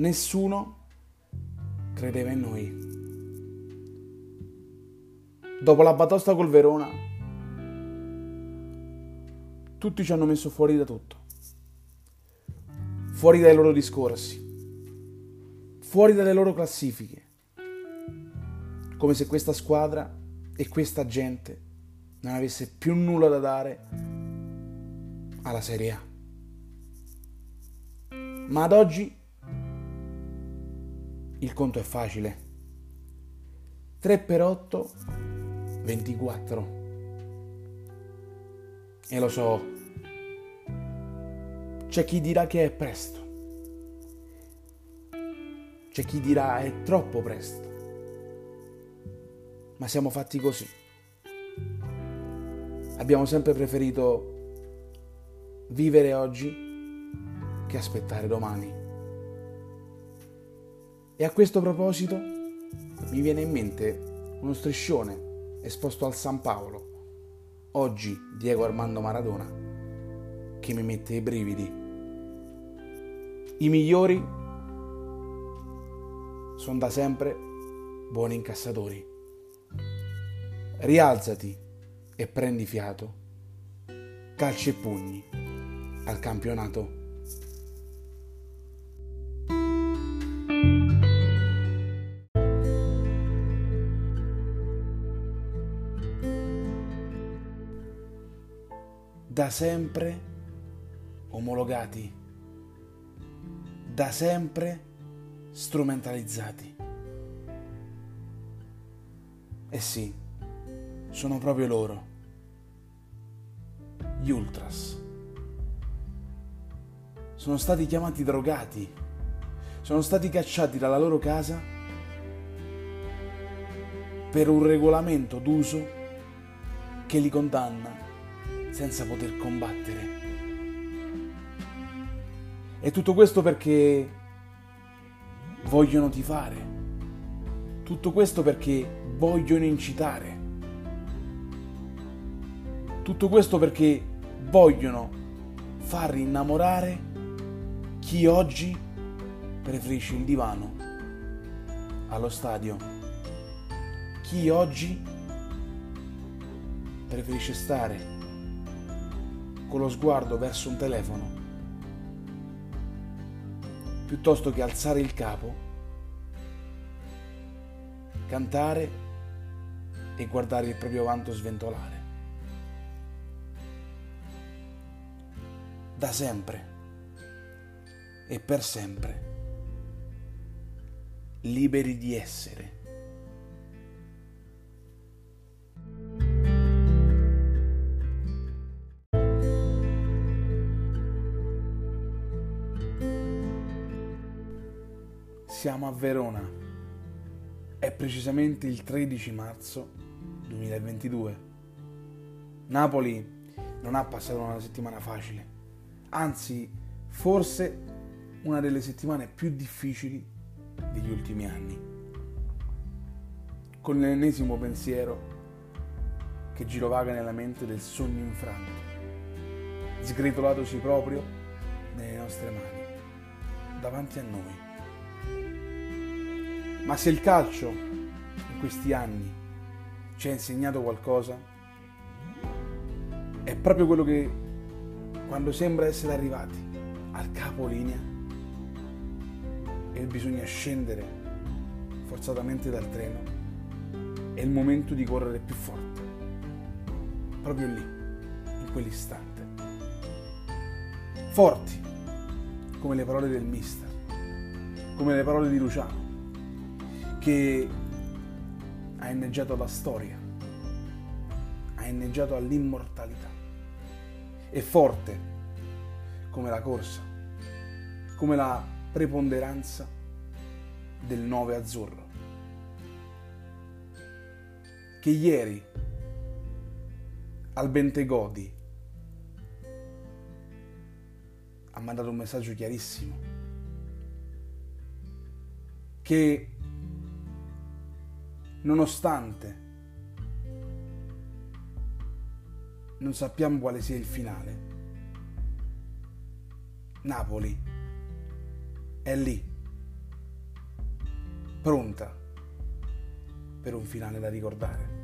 nessuno credeva in noi. Dopo la batosta col Verona, tutti ci hanno messo fuori da tutto. Fuori dai loro discorsi, fuori dalle loro classifiche. Come se questa squadra e questa gente non avesse più nulla da dare alla Serie A. Ma ad oggi il conto è facile. 3 per 8, 24. E lo so, c'è chi dirà che è presto. C'è chi dirà è troppo presto. Ma siamo fatti così. Abbiamo sempre preferito vivere oggi che aspettare domani. E a questo proposito mi viene in mente uno striscione esposto al San Paolo, oggi Diego Armando Maradona, che mi mette i brividi. I migliori sono da sempre buoni incassatori. Rialzati e prendi fiato. Calci e pugni al campionato. Da sempre omologati, da sempre strumentalizzati. Eh sì, sono proprio loro, gli ultras. Sono stati chiamati drogati, sono stati cacciati dalla loro casa per un regolamento d'uso che li condanna senza poter combattere. E tutto questo perché vogliono tifare. Tutto questo perché vogliono incitare. Tutto questo perché vogliono far innamorare chi oggi preferisce il divano allo stadio. Chi oggi preferisce stare con lo sguardo verso un telefono, piuttosto che alzare il capo, cantare e guardare il proprio vanto sventolare. Da sempre e per sempre, liberi di essere. Siamo a Verona. È precisamente il 13 marzo 2022. Napoli non ha passato una settimana facile, anzi forse una delle settimane più difficili degli ultimi anni. Con l'ennesimo pensiero che girovaga nella mente del sogno infranto, sgretolatosi proprio nelle nostre mani, davanti a noi. Ma se il calcio in questi anni ci ha insegnato qualcosa, è proprio quello che quando sembra essere arrivati al capolinea e bisogna scendere forzatamente dal treno, è il momento di correre più forte, proprio lì, in quell'istante. Forti come le parole del mister, come le parole di Luciano che ha inneggiato alla storia, ha inneggiato all'immortalità. È forte come la corsa, come la preponderanza del 9 azzurro, che ieri al Bentegodi ha mandato un messaggio chiarissimo, che nonostante non sappiamo quale sia il finale. Napoli è lì, pronta per un finale da ricordare.